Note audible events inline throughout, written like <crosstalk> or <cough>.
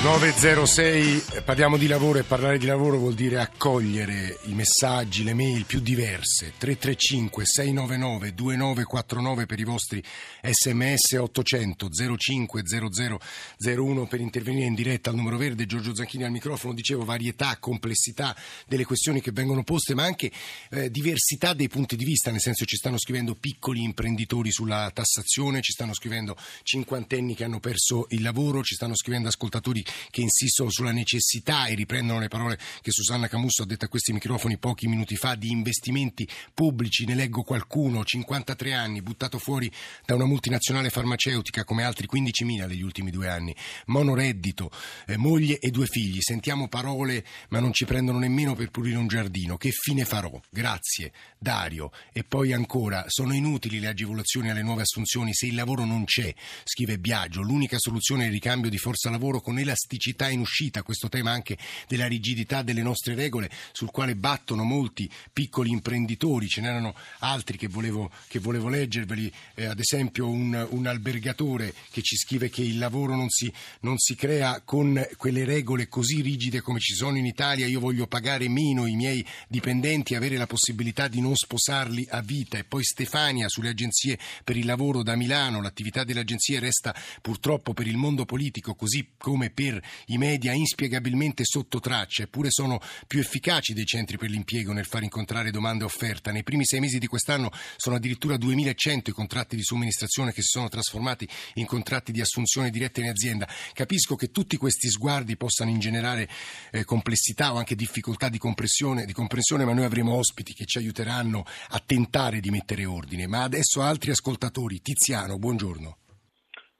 906, parliamo di lavoro e parlare di lavoro vuol dire accogliere i messaggi, le mail più diverse. 335 699 2949 per i vostri sms 800 05 0001 per intervenire in diretta al numero verde. Giorgio Zanchini al microfono, dicevo varietà, complessità delle questioni che vengono poste, ma anche eh, diversità dei punti di vista, nel senso ci stanno scrivendo piccoli imprenditori sulla tassazione, ci stanno scrivendo cinquantenni che hanno perso il lavoro, ci stanno scrivendo ascoltatori che insistono sulla necessità e riprendono le parole che Susanna Camusso ha detto a questi microfoni pochi minuti fa di investimenti pubblici. Ne leggo qualcuno, 53 anni, buttato fuori da una multinazionale farmaceutica come altri 15.000 negli ultimi due anni, monoreddito, eh, moglie e due figli. Sentiamo parole ma non ci prendono nemmeno per pulire un giardino. Che fine farò? Grazie. Dario. E poi ancora, sono inutili le agevolazioni alle nuove assunzioni se il lavoro non c'è, scrive Biagio. L'unica soluzione è il ricambio di forza lavoro con elasticità elasticità in uscita, questo tema anche della rigidità delle nostre regole sul quale battono molti piccoli imprenditori, ce n'erano altri che volevo, che volevo leggerveli, eh, ad esempio un, un, albergatore che ci scrive che il lavoro non si, non si crea con quelle regole così rigide come ci sono in Italia, io voglio pagare meno i miei dipendenti, avere la possibilità di non sposarli a vita. E poi Stefania sulle agenzie per il lavoro da Milano, l'attività delle agenzie resta purtroppo per il mondo politico così come per i media inspiegabilmente sotto traccia, eppure sono più efficaci dei centri per l'impiego nel far incontrare domanda e offerta. Nei primi sei mesi di quest'anno sono addirittura 2100 i contratti di somministrazione che si sono trasformati in contratti di assunzione diretta in azienda. Capisco che tutti questi sguardi possano ingenerare eh, complessità o anche difficoltà di, di comprensione, ma noi avremo ospiti che ci aiuteranno a tentare di mettere ordine. Ma adesso altri ascoltatori. Tiziano, buongiorno.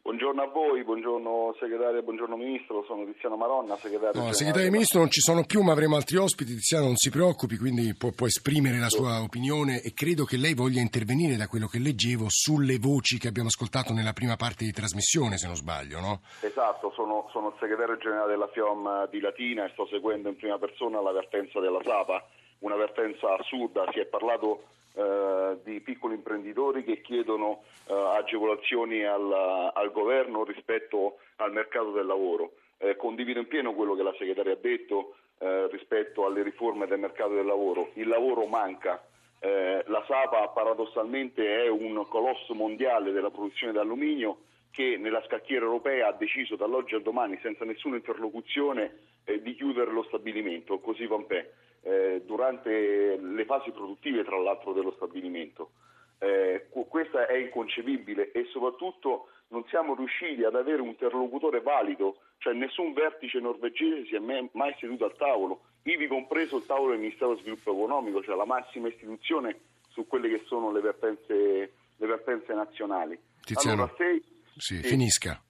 Buongiorno a voi, buongiorno segretario, buongiorno ministro, sono Tiziano Maronna, segretario. No, segretario ministro non ci sono più, ma avremo altri ospiti. Tiziano non si preoccupi, quindi può, può, esprimere la sua opinione e credo che lei voglia intervenire da quello che leggevo sulle voci che abbiamo ascoltato nella prima parte di trasmissione, se non sbaglio, no? Esatto, sono, sono il segretario generale della FIOM di Latina e sto seguendo in prima persona la vertenza della Sapa, una vertenza assurda, si è parlato eh, di piccoli imprenditori che chiedono eh, agevolazioni al, al, governo rispetto al mercato del lavoro. Eh, condivido in pieno quello che la segretaria ha detto eh, rispetto alle riforme del mercato del lavoro. Il lavoro manca. Eh, la Sapa paradossalmente è un colosso mondiale della produzione d'alluminio che nella scacchiera europea ha deciso dall'oggi al domani senza nessuna interlocuzione eh, di chiudere lo stabilimento, così Pompè eh, durante le fasi produttive tra l'altro dello stabilimento. Eh, questo è inconcepibile e soprattutto non siamo riusciti ad avere un interlocutore valido, cioè nessun vertice norvegese si è mai seduto al tavolo, ivi compreso il tavolo del Ministero dello Sviluppo Economico, cioè la massima istituzione su quelle che sono le vertenze, le vertenze nazionali. Tiziano, allora, se, sì, finisca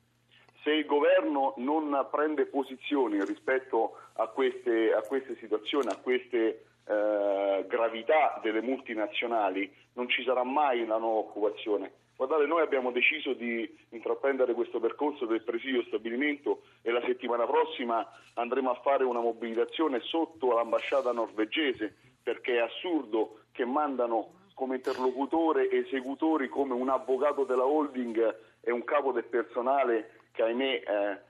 se il governo non prende posizioni rispetto a queste, a queste situazioni, a queste eh, gravità delle multinazionali, non ci sarà mai una nuova occupazione. Guardate, noi abbiamo deciso di intraprendere questo percorso del presidio stabilimento e la settimana prossima andremo a fare una mobilitazione sotto l'ambasciata norvegese perché è assurdo che mandano come interlocutore esecutori come un avvocato della holding e un capo del personale che ahimè eh.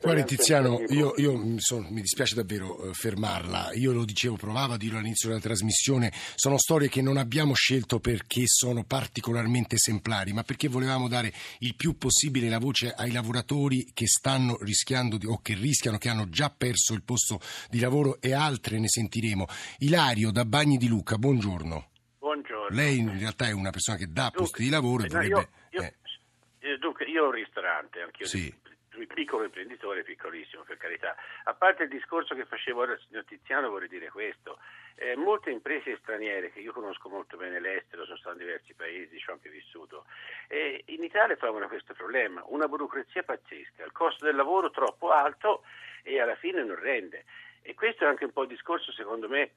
Guardi Tiziano, io, io mi, son, mi, dispiace davvero eh, fermarla, io lo dicevo, provavo a dirlo all'inizio della trasmissione, sono storie che non abbiamo scelto perché sono particolarmente esemplari, ma perché volevamo dare il più possibile la voce ai lavoratori che stanno rischiando di, o che rischiano, che hanno già perso il posto di lavoro e altre ne sentiremo. Ilario da Bagni di Luca, buongiorno. Lei in realtà è una persona che dà posti di lavoro e vorrebbe... Io, io, eh. Eh, dunque, io ho un ristorante, anch'io sì. piccolo imprenditore, piccolissimo per carità. A parte il discorso che facevo ora al signor Tiziano, vorrei dire questo. Eh, molte imprese straniere, che io conosco molto bene l'estero, sono stato in diversi paesi, ci ho anche vissuto, eh, in Italia trovano questo problema, una burocrazia pazzesca, il costo del lavoro troppo alto e alla fine non rende. E questo è anche un po' il discorso, secondo me,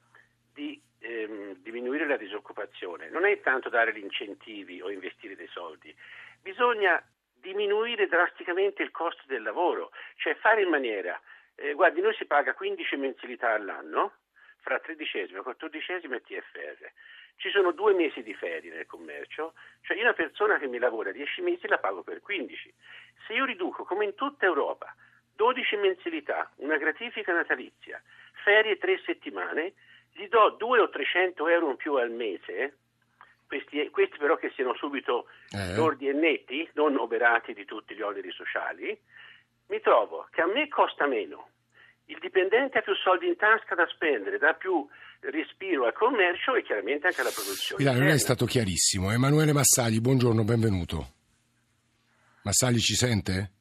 di ehm, diminuire la disoccupazione. Non è tanto dare gli incentivi o investire dei soldi, bisogna diminuire drasticamente il costo del lavoro, cioè fare in maniera, eh, guardi, noi si paga 15 mensilità all'anno, fra tredicesimo, quattordicesimo e TFR. Ci sono due mesi di ferie nel commercio, Cioè io una persona che mi lavora 10 mesi la pago per 15. Se io riduco, come in tutta Europa, 12 mensilità, una gratifica natalizia, ferie 3 settimane, gli do 200 o 300 euro in più al mese, questi, questi però che siano subito eh. lordi e netti, non oberati di tutti gli oneri sociali, mi trovo che a me costa meno, il dipendente ha più soldi in tasca da spendere, dà più respiro al commercio e chiaramente anche alla produzione. Milano, non è stato chiarissimo. Emanuele Massagli, buongiorno, benvenuto. Massagli ci sente?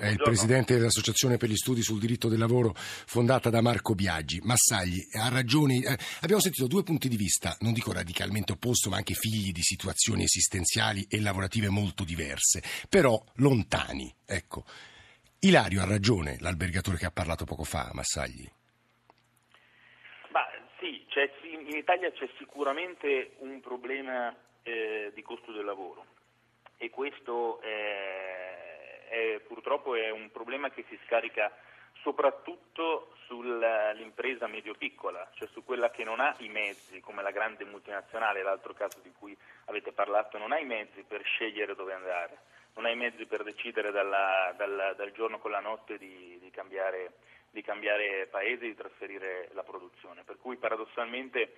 È il presidente dell'Associazione per gli Studi sul Diritto del Lavoro fondata da Marco Biaggi. Massagli ha ragione. Eh, abbiamo sentito due punti di vista, non dico radicalmente opposti, ma anche figli di situazioni esistenziali e lavorative molto diverse, però lontani. Ecco. Ilario ha ragione, l'albergatore che ha parlato poco fa, Massagli. Ma sì, in Italia c'è sicuramente un problema eh, di costo del lavoro e questo è, è, purtroppo è un problema che si scarica soprattutto sull'impresa medio-piccola, cioè su quella che non ha i mezzi, come la grande multinazionale, l'altro caso di cui avete parlato, non ha i mezzi per scegliere dove andare, non ha i mezzi per decidere dalla, dal, dal, giorno con la notte di, di, cambiare, di cambiare paese, di trasferire la produzione. Per cui paradossalmente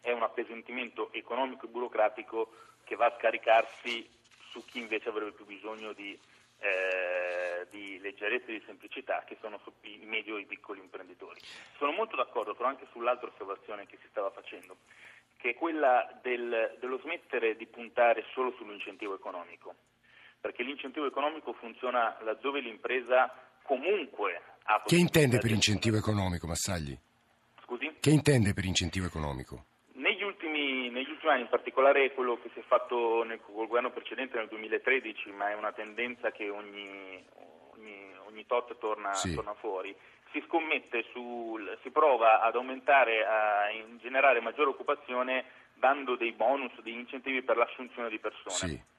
è un appesantimento economico e burocratico che va a scaricarsi su chi invece avrebbe più bisogno di, eh, di leggerezza e di semplicità, che sono i medio e i piccoli imprenditori. Sono molto d'accordo però anche sull'altra osservazione che si stava facendo, che è quella del, dello smettere di puntare solo sull'incentivo economico, perché l'incentivo economico funziona laddove l'impresa comunque ha... Che intende per incentivo economico, Massagli? Scusi? Che intende per incentivo economico? Ultimi anni, in particolare quello che si è fatto nel, col governo precedente nel 2013, ma è una tendenza che ogni, ogni, ogni tot torna, sì. torna, fuori, si scommette sul, si prova ad aumentare, a generare maggiore occupazione dando dei bonus, degli incentivi per l'assunzione di persone. Sì.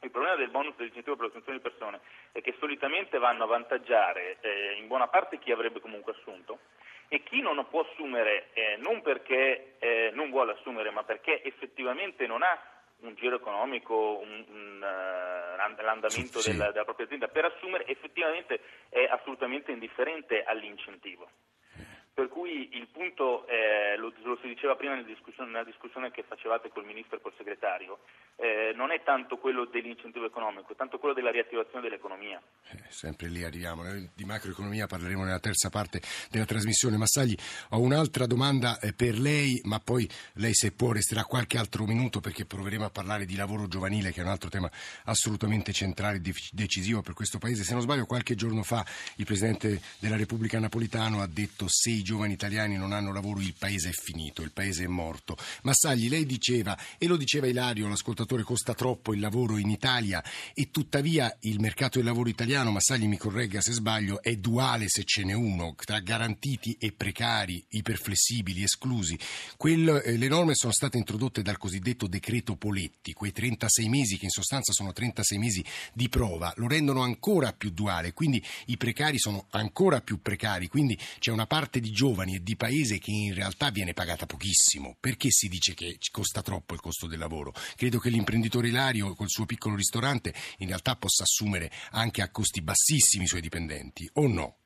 Il problema del bonus dell'incentivo per l'assunzione di persone è che solitamente vanno a vantaggiare eh, in buona parte chi avrebbe comunque assunto e chi non può assumere eh, non perché eh, non vuole assumere ma perché effettivamente non ha un giro economico, un, un, uh, l'andamento sì. Della, della propria azienda per assumere effettivamente è assolutamente indifferente all'incentivo. Per cui il punto, eh, lo, lo, si diceva prima nella discussione, nella discussione, che facevate col Ministro e col Segretario, eh, non è tanto quello dell'incentivo economico, è tanto quello della riattivazione dell'economia. Eh, sempre lì arriviamo, Noi di macroeconomia parleremo nella terza parte della trasmissione. Massagli, ho un'altra domanda eh, per lei, ma poi lei se può resterà qualche altro minuto perché proveremo a parlare di lavoro giovanile, che è un altro tema assolutamente centrale e decisivo per questo Paese. Se non sbaglio, qualche giorno fa il Presidente della Repubblica Napolitano ha detto se i giovani italiani non hanno lavoro il paese è finito, il paese è morto. Massagli, lei diceva, e lo diceva Ilario, l'ascoltatore costa troppo il lavoro in Italia e tuttavia il mercato del lavoro italiano, Massagli mi corregga se sbaglio, è duale se ce n'è uno, tra garantiti e precari, iperflessibili, esclusi. Quel, eh, le norme sono state introdotte dal cosiddetto decreto Poletti, quei 36 mesi che in sostanza sono 36 mesi di prova, lo rendono ancora più duale, quindi i precari sono ancora più precari, quindi c'è una parte di giovani e di paese che in realtà viene pagata pochissimo. Perché si dice che costa troppo il costo del lavoro? Credo che l'imprenditore Ilario col suo piccolo ristorante in realtà possa assumere anche a costi bassissimi i suoi dipendenti, o no?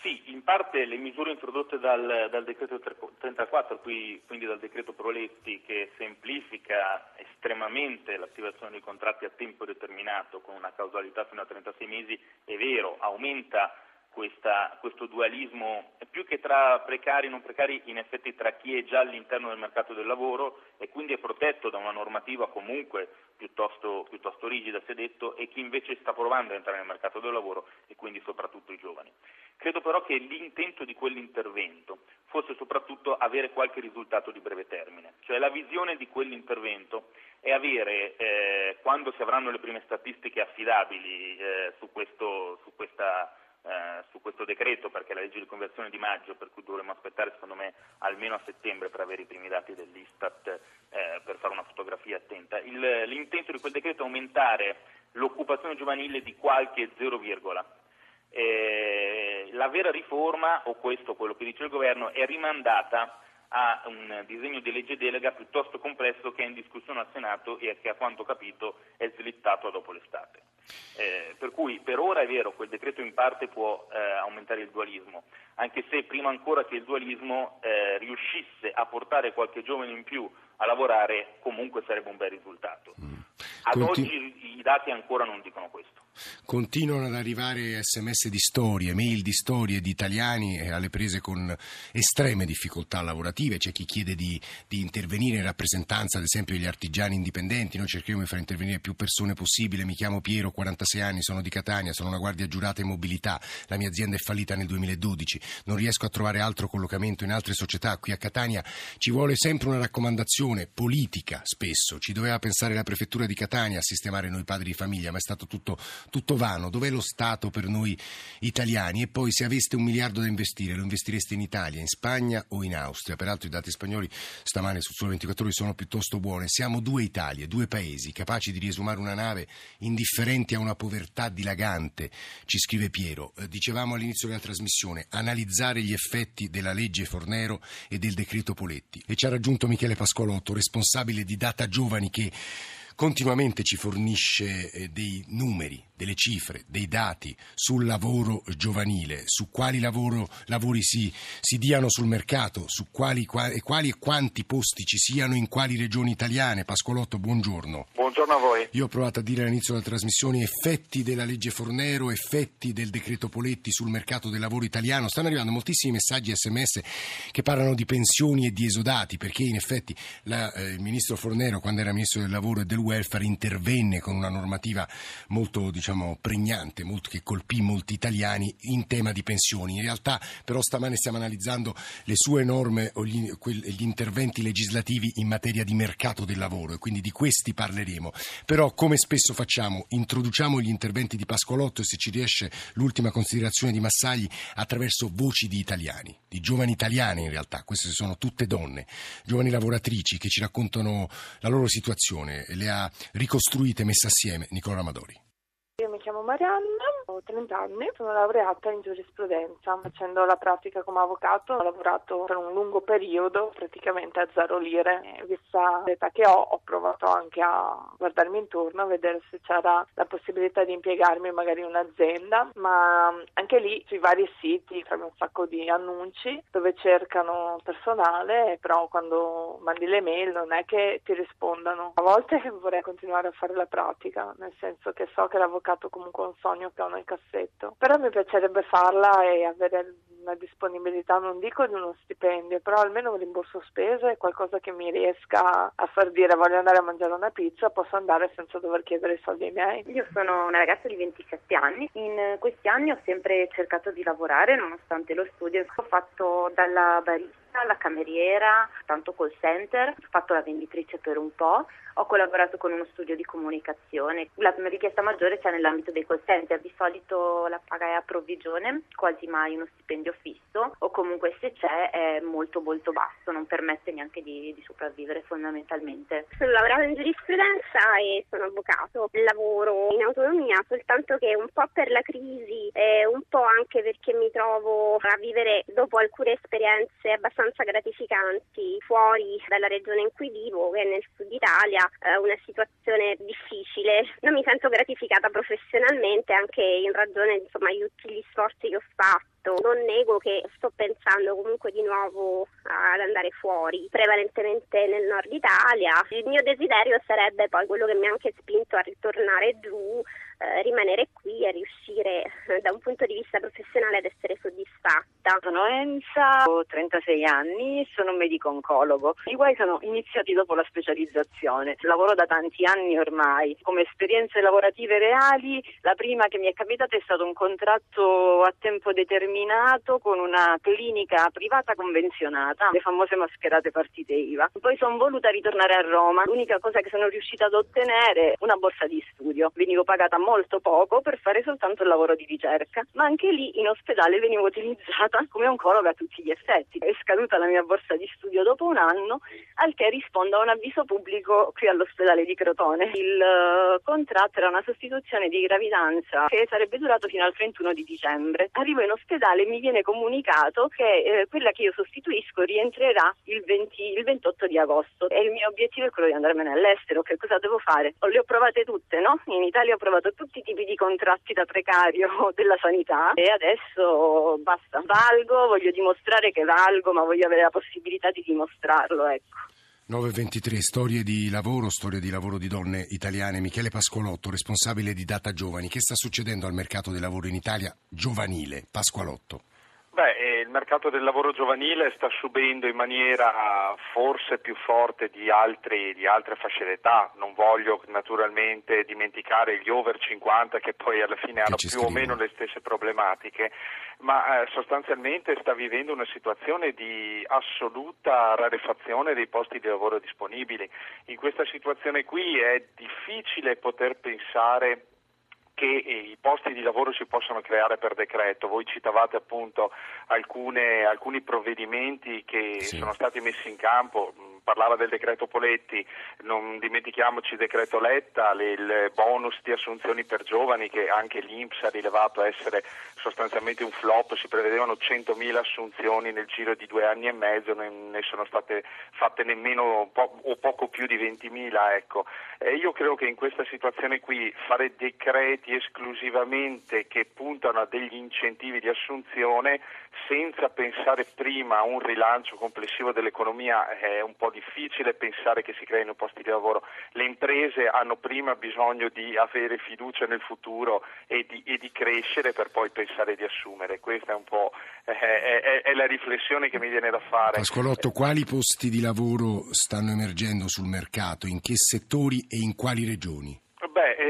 Sì, in parte le misure introdotte dal, dal decreto 34, quindi dal decreto Proletti, che semplifica estremamente l'attivazione dei contratti a tempo determinato con una causalità fino a 36 mesi, è vero, aumenta questa, questo dualismo più che tra precari e non precari, in effetti tra chi è già all'interno del mercato del lavoro e quindi è protetto da una normativa comunque piuttosto, piuttosto rigida, si è detto, e chi invece sta provando ad entrare nel mercato del lavoro e quindi soprattutto i giovani. Credo però che l'intento di quell'intervento fosse soprattutto avere qualche risultato di breve termine, cioè la visione di quell'intervento è avere, eh, quando si avranno le prime statistiche affidabili eh, su, questo, su questa eh, su questo decreto perché la legge di conversione di maggio per cui dovremmo aspettare secondo me almeno a settembre per avere i primi dati dell'Istat eh, per fare una fotografia attenta. Il, l'intento di quel decreto è aumentare l'occupazione giovanile di qualche 0, eh, la vera riforma, o questo quello che dice il governo, è rimandata a un disegno di legge delega piuttosto complesso che è in discussione al Senato e che a quanto capito è slittato dopo l'estate. Eh, per cui per ora è vero, quel decreto in parte può eh, aumentare il dualismo, anche se prima ancora che il dualismo eh, riuscisse a portare qualche giovane in più a lavorare, comunque sarebbe un bel risultato. Mm. Ad Conti... oggi i dati ancora non dicono questo. Continuano ad arrivare sms di storie, mail di storie di italiani alle prese con estreme difficoltà lavorative. C'è chi chiede di, di, intervenire in rappresentanza, ad esempio, degli artigiani indipendenti. Noi cercheremo di far intervenire più persone possibile. Mi chiamo Piero, 46 anni, sono di Catania, sono una guardia giurata in mobilità. La mia azienda è fallita nel 2012. Non riesco a trovare altro collocamento in altre società. Qui a Catania ci vuole sempre una raccomandazione politica, spesso. Ci doveva pensare la prefettura di Catania a sistemare noi padri di famiglia, ma è stato tutto tutto vano, dov'è lo Stato per noi italiani? E poi se aveste un miliardo da investire, lo investireste in Italia, in Spagna o in Austria? Peraltro i dati spagnoli stamane su Sole 24 Ore sono piuttosto buoni. Siamo due Italie, due paesi capaci di riesumare una nave indifferenti a una povertà dilagante, ci scrive Piero. Eh, dicevamo all'inizio della trasmissione, analizzare gli effetti della legge Fornero e del decreto Poletti. E ci ha raggiunto Michele Pascolotto, responsabile di Data Giovani che continuamente ci fornisce eh, dei numeri, delle cifre, dei dati sul lavoro giovanile, su quali lavoro, lavori si, si, diano sul mercato, su quali, quali, quali, e quanti posti ci siano in quali regioni italiane. Pascolotto, buongiorno. Buongiorno a voi. Io ho provato a dire all'inizio della trasmissione effetti della legge Fornero, effetti del decreto Poletti sul mercato del lavoro italiano. Stanno arrivando moltissimi messaggi sms che parlano di pensioni e di esodati, perché in effetti la, eh, il ministro Fornero, quando era ministro del lavoro e del welfare intervenne con una normativa molto diciamo, pregnante, molto, che colpì molti italiani in tema di pensioni. In realtà però stamane stiamo analizzando le sue norme o gli, gli interventi legislativi in materia di mercato del lavoro e quindi di questi parleremo. Però come spesso facciamo, introduciamo gli interventi di Pascolotto e se ci riesce l'ultima considerazione di Massagli attraverso voci di italiani, di giovani italiane in realtà, queste sono tutte donne, giovani lavoratrici che ci raccontano la loro situazione, le ha ricostruite, messe assieme Nicola Amadori. Io mi chiamo Marianna, ho 30 anni, sono laureata in giurisprudenza. Facendo la pratica come avvocato ho lavorato per un lungo periodo, praticamente a zero lire. E vista l'età che ho, ho provato anche a guardarmi intorno, a vedere se c'era la possibilità di impiegarmi magari in un'azienda, ma anche lì sui vari siti trovi un sacco di annunci dove cercano personale, però quando mandi le mail non è che ti rispondano. A volte <laughs> vorrei continuare a fare la pratica, nel senso che so che l'avvocato comunque è un sogno che ho nel cassetto, però mi piacerebbe farla e avere una disponibilità, non dico di uno stipendio, però almeno un rimborso spese, qualcosa che mi riesca a far dire voglio andare a mangiare una pizza, posso andare senza dover chiedere i soldi miei. Io sono una ragazza di 27 anni, in questi anni ho sempre cercato di lavorare nonostante lo studio, ho fatto dalla barista alla cameriera, tanto call center, ho fatto la venditrice per un po', ho collaborato con uno studio di comunicazione. La richiesta maggiore c'è nell'ambito dei call center, di solito la paga è a provvigione, quasi mai uno stipendio fisso o comunque se c'è è molto molto basso, non permette neanche di, di sopravvivere fondamentalmente. Sono laureata in giurisprudenza e sono avvocato, lavoro in autonomia, soltanto che un po' per la crisi e un po' anche perché mi trovo a vivere dopo alcune esperienze abbastanza gratificanti fuori dalla regione in cui vivo, che è nel sud Italia, eh, una situazione difficile. Non mi sento gratificata professionalmente anche in ragione insomma, di tutti gli sforzi che ho fatto non nego che sto pensando comunque di nuovo ad andare fuori, prevalentemente nel nord Italia. Il mio desiderio sarebbe poi quello che mi ha anche spinto a ritornare giù eh, rimanere qui e riuscire eh, da un punto di vista professionale ad essere soddisfatta. Sono Enza, ho 36 anni, sono un medico-oncologo. I guai sono iniziati dopo la specializzazione. Lavoro da tanti anni ormai. Come esperienze lavorative reali, la prima che mi è capitata è stato un contratto a tempo determinato con una clinica privata convenzionata, le famose mascherate partite IVA. Poi sono voluta ritornare a Roma. L'unica cosa che sono riuscita ad ottenere è una borsa di studio. Venivo pagata molto poco per fare soltanto il lavoro di ricerca, ma anche lì in ospedale venivo utilizzata come oncologa a tutti gli effetti. È scaduta la mia borsa di studio dopo un anno, al che rispondo a un avviso pubblico qui all'ospedale di Crotone. Il uh, contratto era una sostituzione di gravidanza che sarebbe durato fino al 31 di dicembre. Arrivo in ospedale e mi viene comunicato che eh, quella che io sostituisco rientrerà il, 20, il 28 di agosto e il mio obiettivo è quello di andarmene all'estero. Che cosa devo fare? Le ho provate tutte, no? In Italia ho provato tutti i tipi di contratti da precario <laughs> della sanità e adesso basta, valgo, voglio dimostrare che valgo, ma voglio avere la possibilità di dimostrarlo, ecco. 923, storie di lavoro, storie di lavoro di donne italiane. Michele Pasqualotto, responsabile di Data Giovani. Che sta succedendo al mercato del lavoro in Italia giovanile? Pasqualotto. Beh, eh, il mercato del lavoro giovanile sta subendo in maniera forse più forte di, altri, di altre fasce d'età. Non voglio naturalmente dimenticare gli over 50 che poi alla fine hanno più scrivono. o meno le stesse problematiche, ma eh, sostanzialmente sta vivendo una situazione di assoluta rarefazione dei posti di lavoro disponibili. In questa situazione qui è difficile poter pensare che i posti di lavoro si possono creare per decreto. Voi citavate appunto alcune, alcuni provvedimenti che sì. sono stati messi in campo, parlava del decreto Poletti, non dimentichiamoci il decreto Letta, il bonus di assunzioni per giovani che anche l'Inps ha rilevato essere sostanzialmente un flop, si prevedevano 100.000 assunzioni nel giro di due anni e mezzo, ne sono state fatte nemmeno po- o poco più di 20.000. Ecco. Io credo che in questa situazione qui fare decreti esclusivamente che puntano a degli incentivi di assunzione senza pensare prima a un rilancio complessivo dell'economia è un po' difficile pensare che si creino posti di lavoro. Le imprese hanno prima bisogno di avere fiducia nel futuro e di, e di crescere per poi pensare di assumere. Questa è un po' è, è, è la riflessione che mi viene da fare. Pascolotto, quali posti di lavoro stanno emergendo sul mercato? In che settori e in quali regioni? Beh, i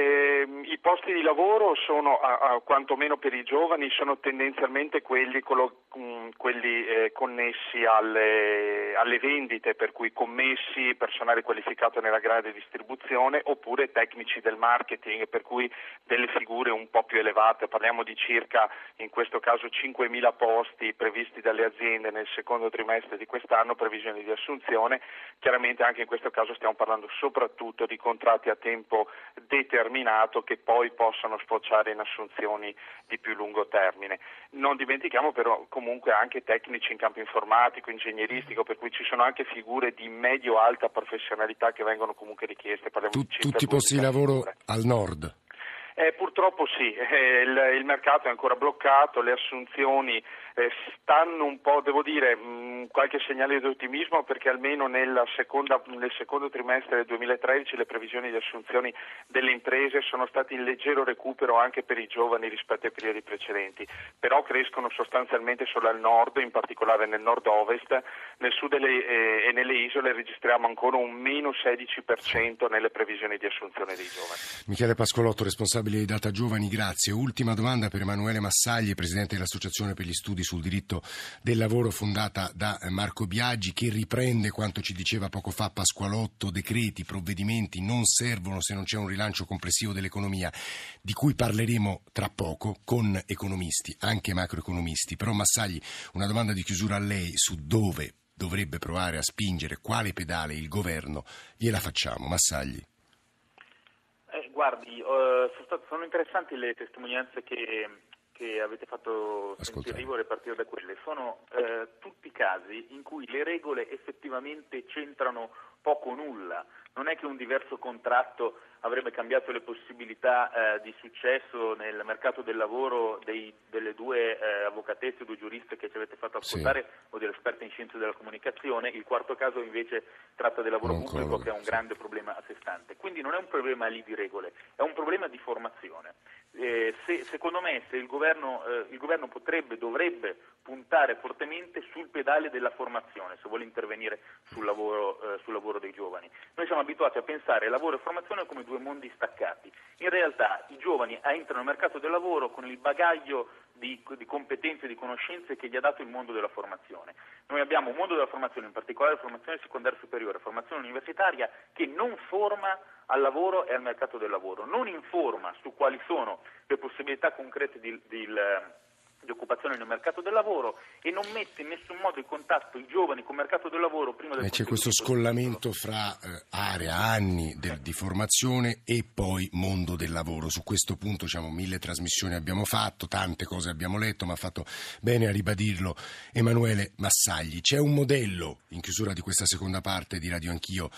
posti di lavoro sono, a, a, quantomeno per i giovani, sono tendenzialmente quelli, quello, mh, quelli eh, connessi alle, alle, vendite, per cui commessi, personale qualificato nella grande distribuzione, oppure tecnici del marketing, per cui delle figure un po' più elevate. Parliamo di circa, in questo caso, 5.000 posti previsti dalle aziende nel secondo trimestre di quest'anno, previsioni di assunzione. Chiaramente anche in questo caso stiamo parlando soprattutto di contratti a tempo determinato che poi possono sfociare in assunzioni di più lungo termine. Non dimentichiamo però comunque anche tecnici in campo informatico, ingegneristico, per cui ci sono anche figure di medio-alta professionalità che vengono comunque richieste. Tu, tutti i posti di lavoro al nord? Eh, purtroppo sì, eh, il, il, mercato è ancora bloccato, le assunzioni stanno un po', devo dire, mm, qualche segnale di ottimismo perché almeno seconda, nel secondo trimestre del 2013 le previsioni di assunzioni delle imprese sono state in leggero recupero anche per i giovani rispetto ai periodi precedenti, però crescono sostanzialmente solo al nord, in particolare nel nord-ovest, nel sud delle, eh, e nelle isole registriamo ancora un meno 16% nelle previsioni di assunzione dei giovani. Michele Pascolotto, responsabile di Data Giovani, grazie. Ultima domanda per Emanuele Massagli, Presidente dell'Associazione per gli Studi sul diritto del lavoro fondata da Marco Biaggi che riprende quanto ci diceva poco fa Pasqualotto, decreti, provvedimenti non servono se non c'è un rilancio complessivo dell'economia, di cui parleremo tra poco con economisti, anche macroeconomisti. Però Massagli, una domanda di chiusura a lei su dove dovrebbe provare a spingere, quale pedale il governo, gliela facciamo. Massagli. Eh, guardi, uh, sono interessanti le testimonianze che che avete fatto sentire partire da quelle, sono eh, tutti casi in cui le regole effettivamente c'entrano poco o nulla. Non è che un diverso contratto avrebbe cambiato le possibilità eh, di successo nel mercato del lavoro dei, delle due eh, avvocatesse, due giuriste che ci avete fatto ascoltare sì. o delle esperte in scienze della comunicazione. Il quarto caso invece tratta del lavoro non pubblico che è un grande problema a sé stante. Quindi non è un problema lì di regole, è un problema di formazione. Eh, se, secondo me se il governo, eh, il governo potrebbe, dovrebbe puntare fortemente sul pedale della formazione se vuole intervenire sul lavoro, eh, sul lavoro dei giovani. Noi siamo abituati a pensare lavoro e formazione come due mondi staccati. In realtà i giovani entrano nel mercato del lavoro con il bagaglio di, di competenze e di conoscenze che gli ha dato il mondo della formazione. Noi abbiamo un mondo della formazione, in particolare formazione secondaria superiore, formazione universitaria, che non forma al lavoro e al mercato del lavoro, non informa su quali sono le possibilità concrete di, di, di occupazione nel mercato del lavoro e non mette in nessun modo in contatto i giovani con il mercato del lavoro prima del C'è questo scollamento fra eh, area, anni del, di formazione e poi mondo del lavoro. Su questo punto diciamo, mille trasmissioni abbiamo fatto, tante cose abbiamo letto, ma ha fatto bene a ribadirlo Emanuele Massagli. C'è un modello, in chiusura di questa seconda parte di Radio Anch'io,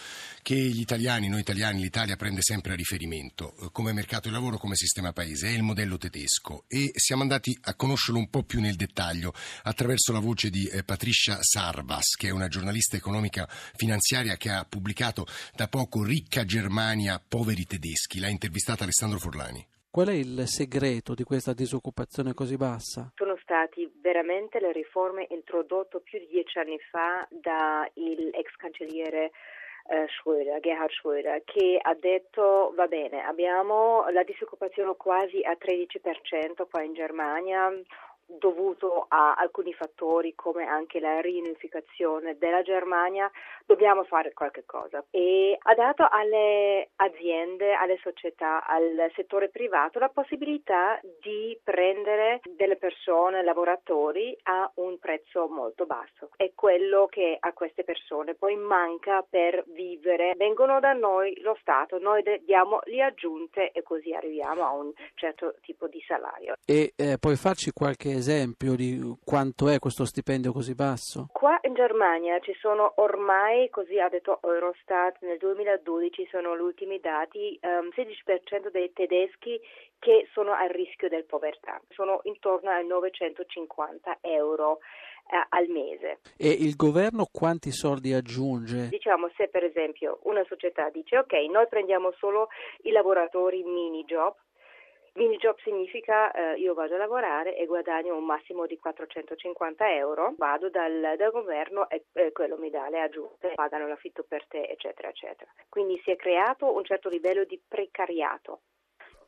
che gli italiani, noi italiani, l'Italia prende sempre a riferimento eh, come mercato del lavoro, come sistema paese, è il modello tedesco e siamo andati a conoscerlo un po' più nel dettaglio attraverso la voce di eh, Patricia Sarvas, che è una giornalista economica finanziaria che ha pubblicato da poco Ricca Germania, poveri tedeschi. L'ha intervistata Alessandro Forlani. Qual è il segreto di questa disoccupazione così bassa? Sono stati veramente le riforme introdotte più di dieci anni fa dal ex cancelliere eh, Schröder, Gerhard Schröder, che ha detto va bene, abbiamo la disoccupazione quasi a 13% qua in Germania, dovuto a alcuni fattori come anche la riunificazione della Germania, dobbiamo fare qualche cosa e ha dato alle aziende, alle società, al settore privato la possibilità di prendere delle persone, lavoratori a un prezzo molto basso. È quello che a queste persone poi manca per vivere. Vengono da noi lo Stato, noi diamo le aggiunte e così arriviamo a un certo tipo di salario. E eh, puoi farci qualche esempio di quanto è questo stipendio così basso? Qua in Germania ci sono ormai, così ha detto Eurostat, nel 2012 sono gli ultimi dati, um, ehm, 16% dei tedeschi che sono a rischio del povertà, sono intorno ai 950 euro eh, al mese. E il governo quanti soldi aggiunge? Diciamo se per esempio una società dice ok, noi prendiamo solo i lavoratori mini job, Mini job significa eh, io vado a lavorare e guadagno un massimo di 450 euro, vado dal, dal governo e eh, quello mi dà le aggiunte, pagano l'affitto per te, eccetera, eccetera. Quindi si è creato un certo livello di precariato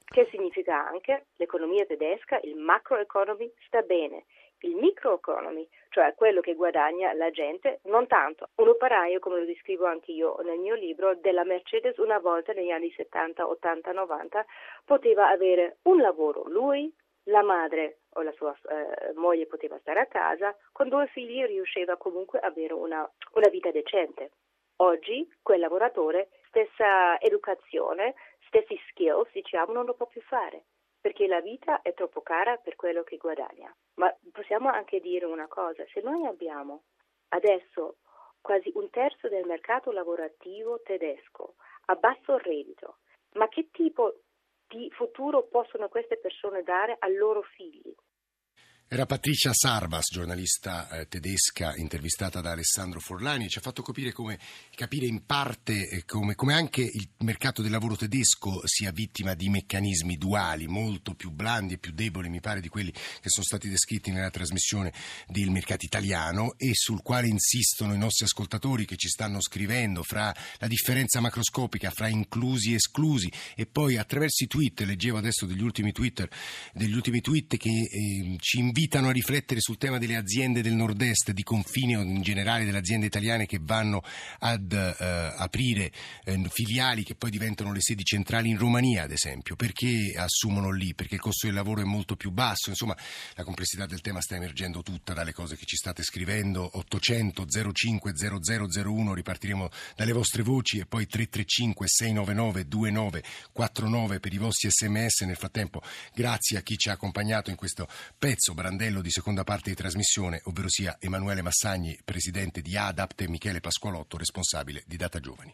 che significa anche l'economia tedesca, il macroeconomy sta bene, il microeconomy, cioè quello che guadagna la gente, non tanto. Un operaio, come lo descrivo anche io nel mio libro, della Mercedes una volta negli anni 70, 80, 90 poteva avere un lavoro, lui, la madre o la sua eh, moglie poteva stare a casa, con due figli riusciva comunque ad avere una, una vita decente. Oggi quel lavoratore, stessa educazione, stessi skills, diciamo, non lo può più fare perché la vita è troppo cara per quello che guadagna. Ma possiamo anche dire una cosa, se noi abbiamo adesso quasi un terzo del mercato lavorativo tedesco a basso reddito, ma che tipo di futuro possono queste persone dare ai loro figli? Era Patricia Sarvas, giornalista eh, tedesca intervistata da Alessandro Forlani, e ci ha fatto capire, come, capire in parte eh, come, come, anche il mercato del lavoro tedesco sia vittima di meccanismi duali, molto più blandi e più deboli, mi pare, di quelli che sono stati descritti nella trasmissione del mercato italiano e sul quale insistono i nostri ascoltatori che ci stanno scrivendo fra la differenza macroscopica fra inclusi e esclusi. E poi attraverso i tweet, leggevo adesso degli ultimi, Twitter, degli ultimi tweet che eh, ci invitano invitano a riflettere sul tema delle aziende del nord-est, di confine o in generale delle aziende italiane che vanno ad eh, aprire eh, filiali che poi diventano le sedi centrali in Romania, ad esempio. Perché assumono lì? Perché il costo del lavoro è molto più basso. Insomma, la complessità del tema sta emergendo tutta dalle cose che ci state scrivendo. 800 05 0001, ripartiremo dalle vostre voci e poi 335 699 2949 per i vostri sms. Nel frattempo, grazie a chi ci ha accompagnato in questo pezzo. Brandello di seconda parte di trasmissione, ovvero sia Emanuele Massagni, presidente di ADAPT e Michele Pasqualotto, responsabile di Data Giovani.